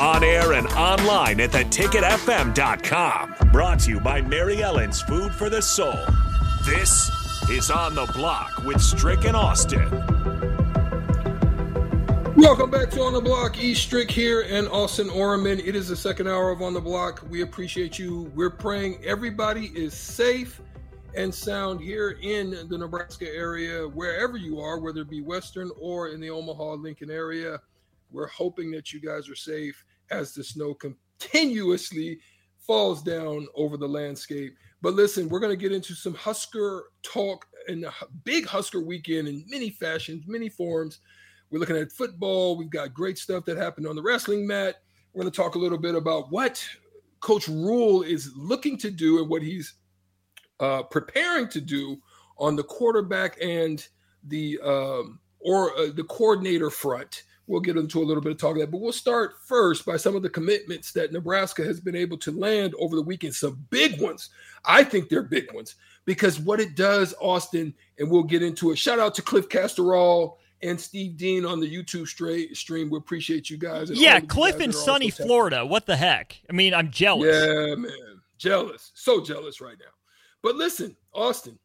On air and online at theticketfm.com. Brought to you by Mary Ellen's Food for the Soul. This is On the Block with Strick and Austin. Welcome back to On the Block. E Strick here and Austin Orman. It is the second hour of On the Block. We appreciate you. We're praying everybody is safe and sound here in the Nebraska area, wherever you are, whether it be Western or in the Omaha Lincoln area. We're hoping that you guys are safe as the snow continuously falls down over the landscape. But listen, we're going to get into some Husker talk and a big Husker weekend in many fashions, many forms. We're looking at football. We've got great stuff that happened on the wrestling mat. We're going to talk a little bit about what Coach Rhule is looking to do and what he's uh, preparing to do on the quarterback and the um, or uh, the coordinator front. We'll get into a little bit of talk of that, but we'll start first by some of the commitments that Nebraska has been able to land over the weekend. Some big ones. I think they're big ones because what it does, Austin, and we'll get into it. Shout out to Cliff Castorall and Steve Dean on the YouTube straight stream. We appreciate you guys. Yeah, Cliff in sunny Florida. What the heck? I mean, I'm jealous. Yeah, man. Jealous. So jealous right now. But listen, Austin,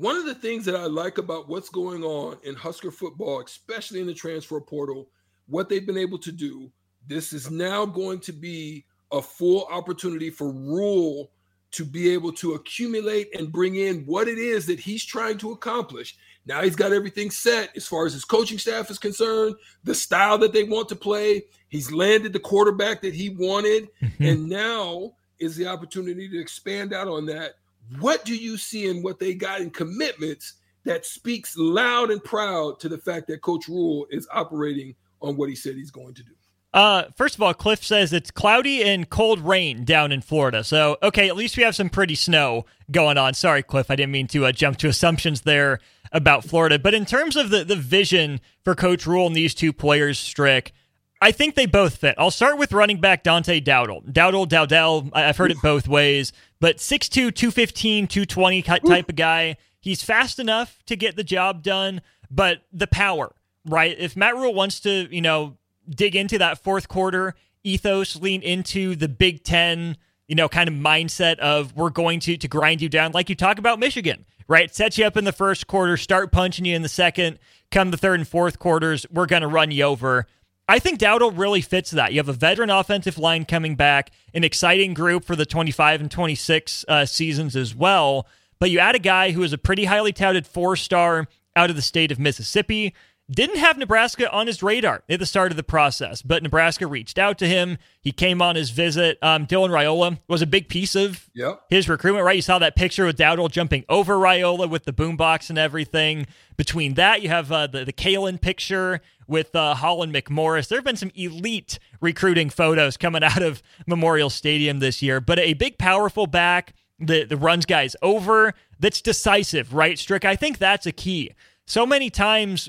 one of the things that I like about what's going on in Husker football, especially in the transfer portal, what they've been able to do, this is now going to be a full opportunity for Rhule to be able to accumulate and bring in what it is that he's trying to accomplish. Now he's got everything set as far as his coaching staff is concerned, the style that they want to play. He's landed the quarterback that he wanted. Mm-hmm. And now is the opportunity to expand out on that what do you see in what they got in commitments that speaks loud and proud to the fact that Coach Rhule is operating on what he said he's going to do? Uh, first of all, Cliff says it's cloudy and cold rain down in Florida. So, okay, at least we have some pretty snow going on. Sorry, Cliff, I didn't mean to uh, jump to assumptions there about Florida. But in terms of the, the vision for Coach Rule and these two players, Strick, I think they both fit. I'll start with running back Dante Dowdle. Dowdle, Dowdell, I've heard it both ways, but 6'2, 215, 220 type of guy. He's fast enough to get the job done, but the power, right? If Matt Rhule wants to, you know, dig into that fourth quarter ethos, lean into the Big Ten, you know, kind of mindset of we're going to to grind you down, like you talk about Michigan, right? Set you up in the first quarter, start punching you in the second, come the third and fourth quarters, we're going to run you over. I think Dowdle really fits that. You have a veteran offensive line coming back, an exciting group for the 25 and 26 uh, seasons as well. But you add a guy who is a pretty highly touted four star out of the state of Mississippi. Didn't have Nebraska on his radar at the start of the process, but Nebraska reached out to him. He came on his visit. Um, Dylan Raiola was a big piece of yep. his recruitment, right? You saw that picture with Dowdle jumping over Raiola with the boombox and everything. Between that, you have uh, the, the Kalen picture with uh, Holland McMorris. There have been some elite recruiting photos coming out of Memorial Stadium this year, but a big, powerful back that the runs guys over that's decisive, right, Strick? I think that's a key. So many times,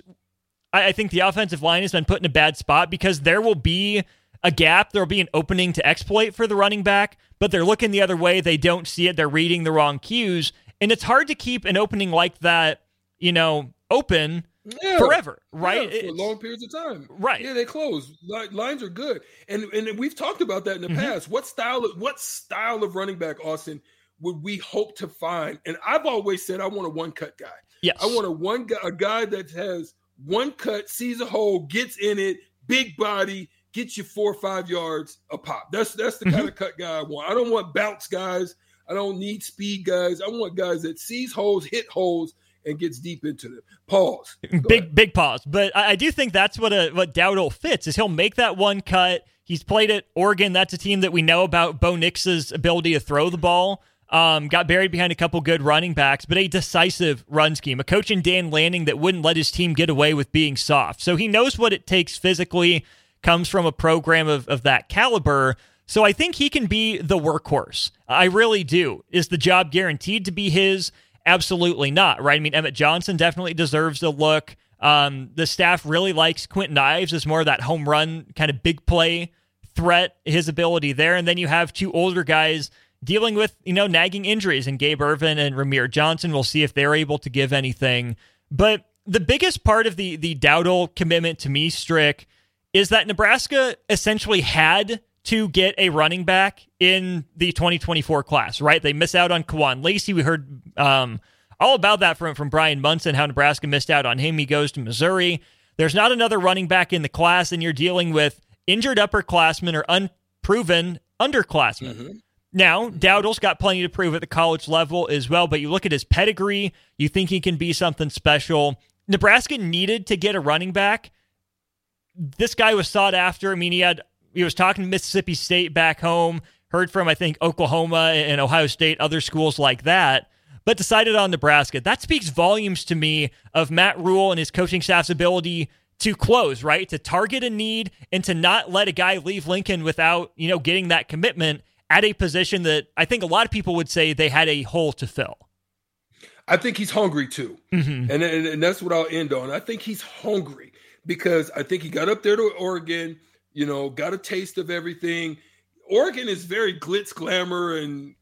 I, I think the offensive line has been put in a bad spot because there will be a gap, there will be an opening to exploit for the running back, but they're looking the other way. They don't see it. They're reading the wrong cues. And it's hard to keep an opening like that, you know, open yeah. forever, right? Yeah, for long periods of time, right? Yeah, they close. Lines are good, and and we've talked about that in the mm-hmm. past. What style? Of, what style of running back, Austin, would we hope to find? And I've always said I want a one cut guy. Yes, I want a one guy, a guy that has one cut, sees a hole, gets in it, big body, gets you four or five yards a pop. That's that's the mm-hmm. kind of cut guy I want. I don't want bounce guys. I don't need speed guys. I want guys that sees holes, hit holes, and gets deep into them. Pause. Go big ahead. big pause. But I, I, do think that's what a what Dowdle fits is he'll make that one cut. He's played at Oregon. That's a team that we know about Bo Nix's ability to throw the ball. Um, got buried behind a couple good running backs, but a decisive run scheme. A coach in Dan Lanning that wouldn't let his team get away with being soft. So he knows what it takes physically, comes from a program of, of that caliber. So I think he can be the workhorse. I really do. Is the job guaranteed to be his? Absolutely not, right? I mean, Emmett Johnson definitely deserves a look. Um, the staff really likes Kwinten Ives as more of that home run kind of big play threat, his ability there. And then you have two older guys dealing with, you know, nagging injuries and Gabe Ervin and Rahmir Johnson. We'll see if they're able to give anything. But the biggest part of the the Dowdle commitment to me, Strick, is that Nebraska essentially had to get a running back in the 2024 class, right? They miss out on Kewan Lacy. We heard um, all about that from, from Brian Munson, how Nebraska missed out on him. He goes to Missouri. There's not another running back in the class, and you're dealing with injured upperclassmen or unproven underclassmen. Mm-hmm. Now, Dowdle's got plenty to prove at the college level as well, but you look at his pedigree, you think he can be something special. Nebraska needed to get a running back. This guy was sought after. I mean, he had he was talking to Mississippi State back home, heard from I think Oklahoma and Ohio State, other schools like that, but decided on Nebraska. That speaks volumes to me of Matt Rhule and his coaching staff's ability to close, right? To target a need and to not let a guy leave Lincoln without, you know, getting that commitment at a position that I think a lot of people would say they had a hole to fill. I think he's hungry too. Mm-hmm. And, and, and that's what I'll end on. I think he's hungry because I think he got up there to Oregon, you know, got a taste of everything. Oregon is very glitz, glamour, and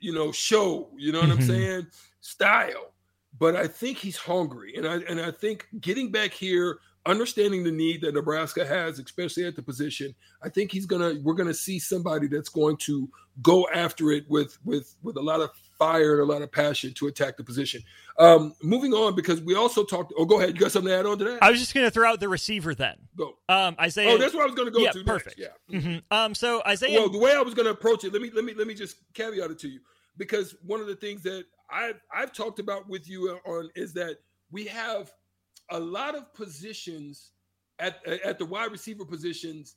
you know, show. You know what mm-hmm. I'm saying? Style. But I think he's hungry, and I and I think getting back here understanding the need that Nebraska has, especially at the position, I think he's gonna we're gonna see somebody that's going to go after it with with with a lot of fire and a lot of passion to attack the position. Um, moving on because we also talked. Oh, go ahead. You got something to add on to that? I was just going to throw out the receiver then. Go. Um, Isaiah. Oh, that's what I was going to go yeah, to. Perfect. Next. Yeah. Mm-hmm. Um. So Isaiah. Well, the way I was going to approach it, let me let me let me just caveat it to you because one of the things that I've I've talked about with you on is that we have a lot of positions at at the wide receiver positions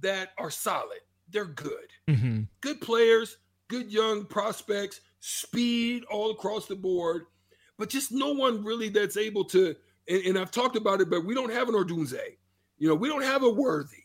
that are solid. They're good, mm-hmm. good players, good young prospects, speed all across the board, but just no one really that's able to. And, and I've talked about it, but we don't have an Odunze. You know, we don't have a Worthy.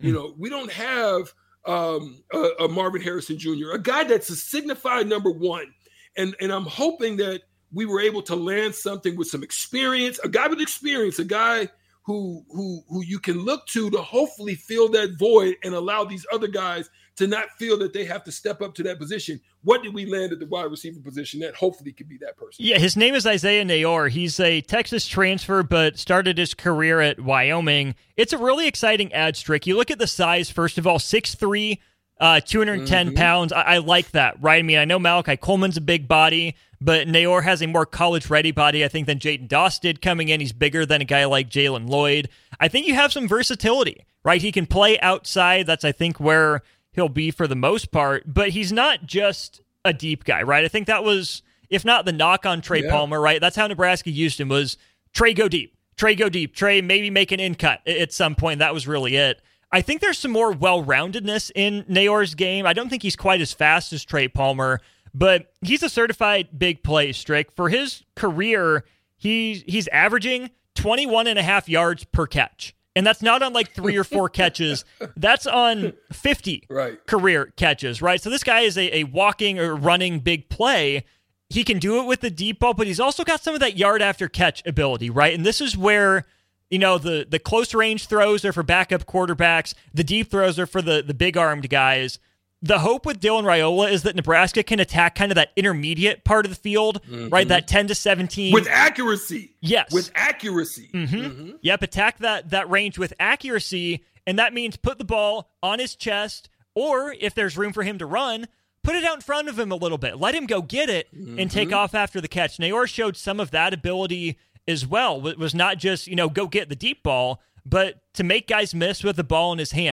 you know, we don't have um, a, a Marvin Harrison Jr., a guy that's a signified number one. And and I'm hoping that we were able to land something with some experience, a guy with experience, a guy who who who you can look to to hopefully fill that void and allow these other guys to not feel that they have to step up to that position. What did we land at the wide receiver position that hopefully could be that person? Yeah, his name is Isaiah Neyor. He's a Texas transfer, but started his career at Wyoming. It's a really exciting ad strick. You look at the size, first of all, 6'3, uh, 210 mm-hmm. pounds. I-, I like that, right? I mean, I know Malachi Coleman's a big body. But Neyor has a more college ready body, I think, than Jayden Doss did coming in. He's bigger than a guy like Jalen Lloyd. I think you have some versatility, right? He can play outside. That's, I think, where he'll be for the most part. But he's not just a deep guy, right? I think that was, if not the knock on Trey yeah. Palmer, right? That's how Nebraska used him was Trey go deep. Trey go deep. Trey maybe make an in cut at some point. That was really it. I think there's some more well roundedness in Neyor's game. I don't think he's quite as fast as Trey Palmer, but he's a certified big play strick. For his career, he, he's averaging 21 and a half yards per catch. And that's not on like three or four catches. That's on 50 right. career catches, right? So this guy is a, a walking or running big play. He can do it with the deep ball, but he's also got some of that yard after catch ability, right? And this is where you know the the close range throws are for backup quarterbacks the deep throws are for the the big armed guys the hope with Dylan Raiola is that Nebraska can attack kind of that intermediate part of the field, mm-hmm. right? That 10 to 17 with accuracy. Yes. With accuracy. Mm-hmm. Mm-hmm. Yep, attack that that range with accuracy and that means put the ball on his chest or if there's room for him to run, put it out in front of him a little bit. Let him go get it and take mm-hmm. off after the catch. Neyor showed some of that ability as well. It was not just, you know, go get the deep ball, but to make guys miss with the ball in his hand.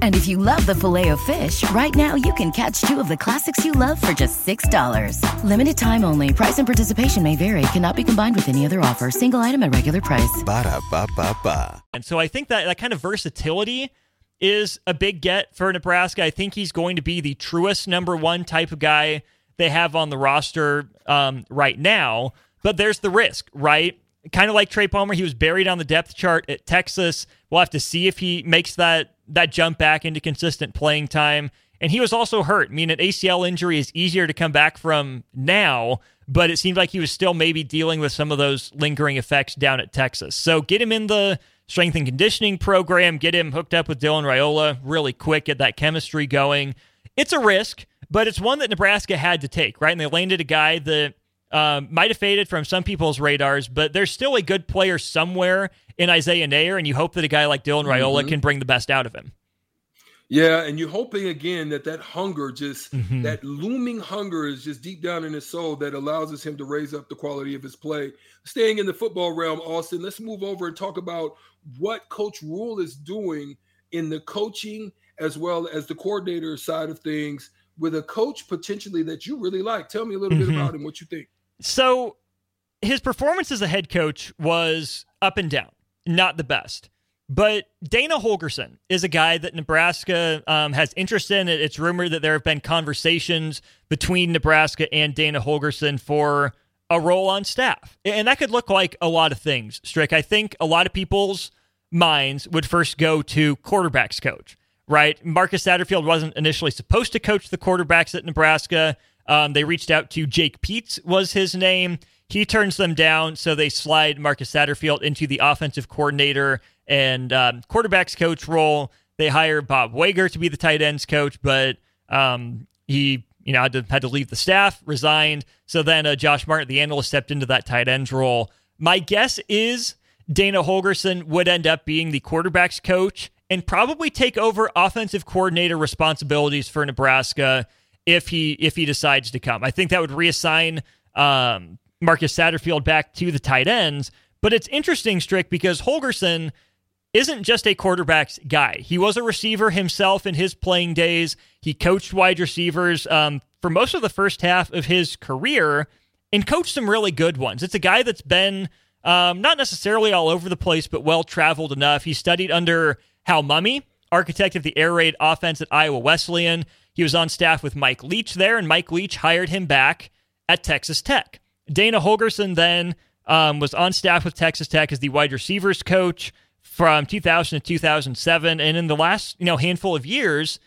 And if you love the filet of fish, right now you can catch two of the classics you love for just $6. Limited time only. Price and participation may vary. Cannot be combined with any other offer. Single item at regular price. Ba da ba ba ba. And so I think that that kind of versatility is a big get for Nebraska. I think he's going to be the truest number one type of guy they have on the roster um, right now. But there's the risk, right? Kind of like Trey Palmer, he was buried on the depth chart at Texas. We'll have to see if he makes that that jump back into consistent playing time. And he was also hurt. I mean, an ACL injury is easier to come back from now, but it seemed like he was still maybe dealing with some of those lingering effects down at Texas. So get him in the strength and conditioning program, get him hooked up with Dylan Raiola really quick, get that chemistry going. It's a risk, but it's one that Nebraska had to take, right? And they landed a guy that um, might have faded from some people's radars, but there's still a good player somewhere in Isaiah Neyor, and you hope that a guy like Dylan Raiola Mm-hmm. can bring the best out of him. Yeah, and you're hoping again that that hunger, just Mhm. that looming hunger, is just deep down in his soul that allows us him to raise up the quality of his play. Staying in the football realm, Austin, let's move over and talk about what Coach Rhule is doing in the coaching as well as the coordinator side of things with a coach potentially that you really like. Tell me a little Mhm. bit about him. What you think? So his performance as a head coach was up and down, not the best. But Dana Holgorsen is a guy that Nebraska um, has interest in. It's rumored that there have been conversations between Nebraska and Dana Holgorsen for a role on staff. And that could look like a lot of things, Strick. I think a lot of people's minds would first go to quarterbacks coach, right? Marcus Satterfield wasn't initially supposed to coach the quarterbacks at Nebraska. Um, they reached out to Jake Peetz was his name. He turns them down, so they slide Marcus Satterfield into the offensive coordinator and um, quarterbacks coach role. They hire Bob Wager to be the tight ends coach, but um, he you know had to had to leave the staff, resigned. So then uh, Josh Martin, the analyst, stepped into that tight ends role. My guess is Dana Holgorsen would end up being the quarterbacks coach and probably take over offensive coordinator responsibilities for Nebraska if he if he decides to come. I think that would reassign um, Marcus Satterfield back to the tight ends. But it's interesting, Strick, because Holgorsen isn't just a quarterbacks guy. He was a receiver himself in his playing days. He coached wide receivers um, for most of the first half of his career and coached some really good ones. It's a guy that's been um, not necessarily all over the place, but well traveled enough. He studied under Hal Mumme, architect of the air raid offense at Iowa Wesleyan. He was on staff with Mike Leach there, and Mike Leach hired him back at Texas Tech. Dana Holgorsen then um, was on staff with Texas Tech as the wide receivers coach from 2000 to 2007, and in the last you know handful of years,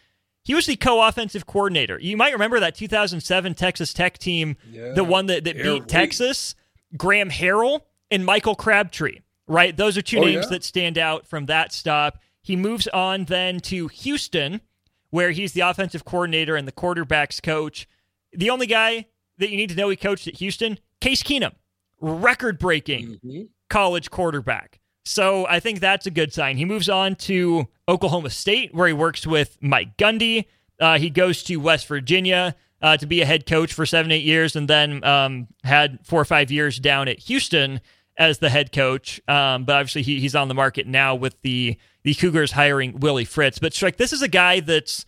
he was the co-offensive coordinator. You might remember that 2007 Texas Tech team, Yeah. the one that, that Air beat. Texas, Graham Harrell and Michael Crabtree. Right, those are two Oh, names yeah. that stand out from that stop. He moves on then to Houston, where he's the offensive coordinator and the quarterbacks coach. The only guy that you need to know he coached at Houston, Case Keenum, record breaking Mm-hmm. college quarterback. So I think that's a good sign. He moves on to Oklahoma State, where he works with Mike Gundy. Uh, he goes to West Virginia uh, to be a head coach for seven, eight years, and then um, had four or five years down at Houston as the head coach. Um, but obviously, he, he's on the market now with the the Cougars hiring Willie Fritz. But Strick, this is a guy that's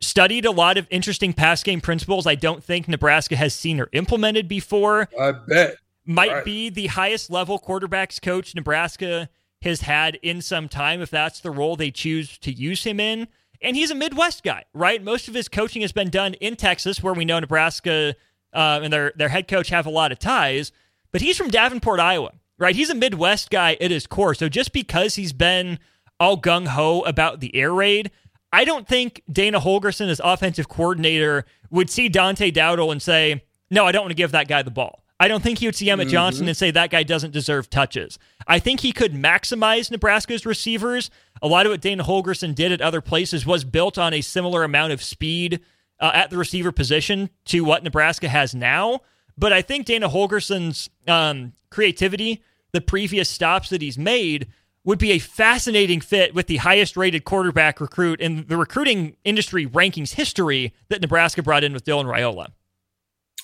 studied a lot of interesting pass game principles. I don't think Nebraska has seen or implemented before I bet. might Right. be the highest level quarterbacks coach Nebraska has had in some time if that's the role they choose to use him in. And he's a Midwest guy, right? Most of his coaching has been done in Texas, where we know Nebraska uh, and their their head coach have a lot of ties. But he's from Davenport, Iowa, right? He's a Midwest guy at his core. So just because he's been all gung ho about the air raid, I don't think Dana Holgorsen, as offensive coordinator, would see Dante Dowdle and say, "No, I don't want to give that guy the ball." I don't think he would see Emmett Johnson and say that guy doesn't deserve touches. I think he could maximize Nebraska's receivers. A lot of what Dana Holgorsen did at other places was built on a similar amount of speed uh, at the receiver position to what Nebraska has now. But I think Dana Holgorsen's um, creativity, the previous stops that he's made, would be a fascinating fit with the highest rated quarterback recruit in the recruiting industry rankings history that Nebraska brought in with Dylan Raiola.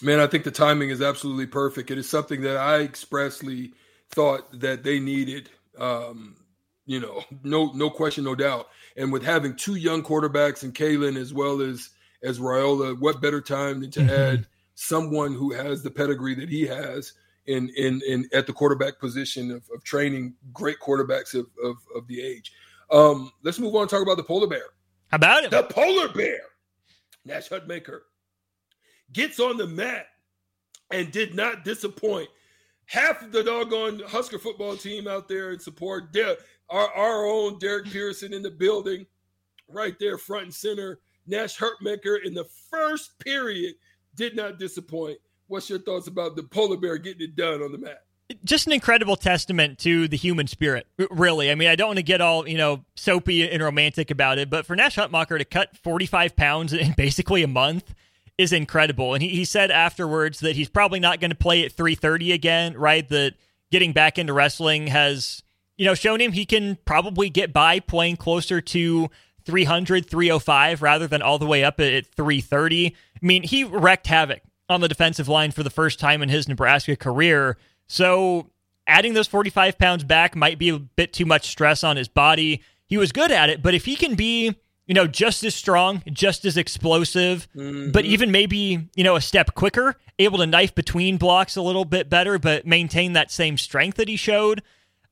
Man, I think the timing is absolutely perfect. It is something that I expressly thought that they needed. Um, you know, no no question, no doubt. And with having two young quarterbacks and Kalen as well as as Raiola, what better time than to mm-hmm. add someone who has the pedigree that he has in in, in at the quarterback position of, of training great quarterbacks of, of, of the age. Um, let's move on and talk about the polar bear. How about it? The polar bear. Nash Hutmacher gets on the mat and did not disappoint. Half of the doggone Husker football team out there in support. De- our, our own Derek Pearson in the building, right there, front and center. Nash Hutmacher in the first period did not disappoint. What's your thoughts about the polar bear getting it done on the mat? Just an incredible testament to the human spirit, really. I mean, I don't want to get all, you know, soapy and romantic about it, but for Nash Hutmacher to cut 45 pounds in basically a month is incredible. And he, he said afterwards that he's probably not going to play at 330 again, right? That getting back into wrestling has, you know, shown him he can probably get by playing closer to 300, 305 rather than all the way up at 330. I mean, he wrecked havoc on the defensive line for the first time in his Nebraska career. So adding those 45 pounds back might be a bit too much stress on his body. He was good at it, but if he can be, you know, just as strong, just as explosive, mm-hmm. but even maybe, you know, a step quicker, able to knife between blocks a little bit better, but maintain that same strength that he showed,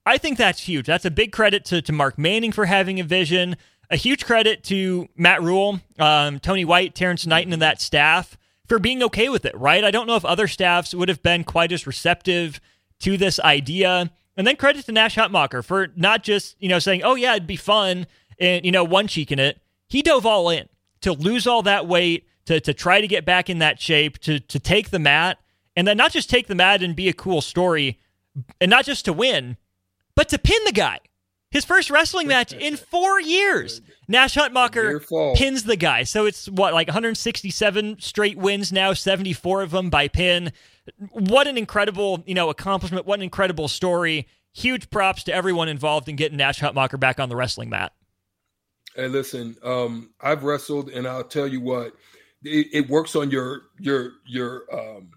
I think that's huge. That's a big credit to, to Mark Manning for having a vision. A huge credit to Matt Rhule, um, Tony White, Terrence Knighton, and that staff for being okay with it, right? I don't know if other staffs would have been quite as receptive to this idea. And then credit to Nash Hutmacher for not just, you know, saying, oh, yeah, it'd be fun and, you know, one cheeking it. He dove all in to lose all that weight, to, to try to get back in that shape, to, to take the mat, and then not just take the mat and be a cool story, and not just to win, but to pin the guy. His first wrestling match in four years. Nash Hutmacher pins the guy. So it's what, like 167 straight wins now, 74 of them by pin. What an incredible, you know, accomplishment. What an incredible story. Huge props to everyone involved in getting Nash Hutmacher back on the wrestling mat. Hey, listen, um, I've wrestled, and I'll tell you what, it, it works on your your your um,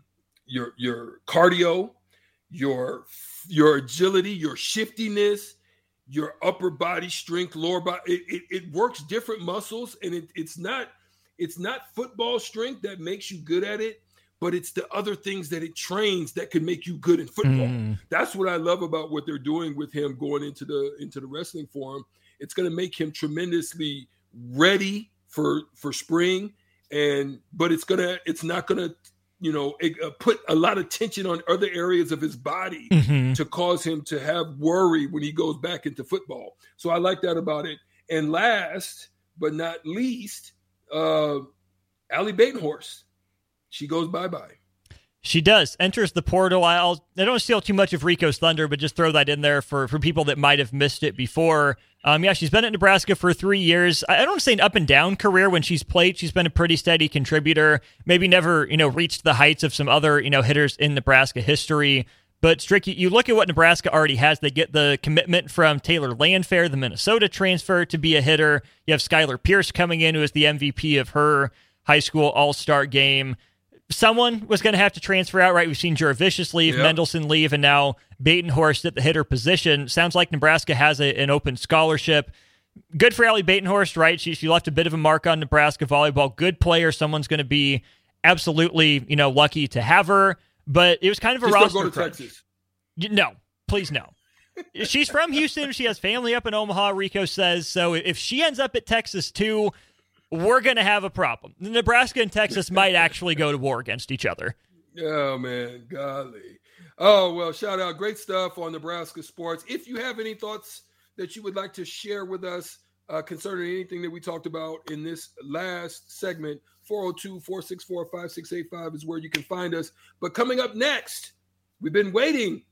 your your cardio, your your agility, your shiftiness your upper body strength, lower body. It, it, it works different muscles, and it, it's not it's not football strength that makes you good at it, but it's the other things that it trains that can make you good in football. Mm. That's what I love about what they're doing with him going into the into the wrestling forum. It's going to make him tremendously ready for for spring, and but it's gonna it's not gonna you know, it, uh, put a lot of tension on other areas of his body mm-hmm. to cause him to have worry when he goes back into football. So I like that about it. And last but not least, uh, Ally Batenhorst, she goes bye bye. She does. Enters the portal. I'll, I don't steal too much of Rico's thunder, but just throw that in there for, for people that might have missed it before. Um, yeah, she's been at Nebraska for three years. I don't want to say an up and down career when she's played. She's been a pretty steady contributor. Maybe never, you know, reached the heights of some other, you know, hitters in Nebraska history. But Strick, you look at what Nebraska already has. They get the commitment from Taylor Landfair, the Minnesota transfer, to be a hitter. You have Skylar Pierce coming in, who is the MVP of her high school All Star game someone was going to have to transfer out, right? We've seen Jurevicius leave, yep. Mendelson leave, and now Batenhorst at the hitter position. Sounds like Nebraska has a, an open scholarship. Good for Ally Batenhorst, right? She, she left a bit of a mark on Nebraska volleyball. Good player. Someone's going to be absolutely, you know, lucky to have her. But it was kind of a roster. Don't go to Texas. No, please no. She's from Houston. She has family up in Omaha. Rico says so. If she ends up at Texas too, we're going to have a problem. Nebraska and Texas might actually go to war against each other. Oh, man. Golly. Oh, well, shout out. Great stuff on Nebraska sports. If you have any thoughts that you would like to share with us uh, concerning anything that we talked about in this last segment, 402 464 5685 is where you can find us. But coming up next, we've been waiting.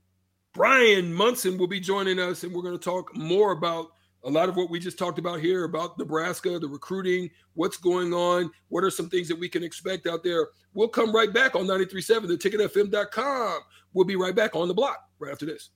Brian Munson will be joining us, and we're going to talk more about a lot of what we just talked about here about Nebraska, the recruiting, what's going on, what are some things that we can expect out there. We'll come right back on 937, theticketfm.com. We'll be right back on the block right after this.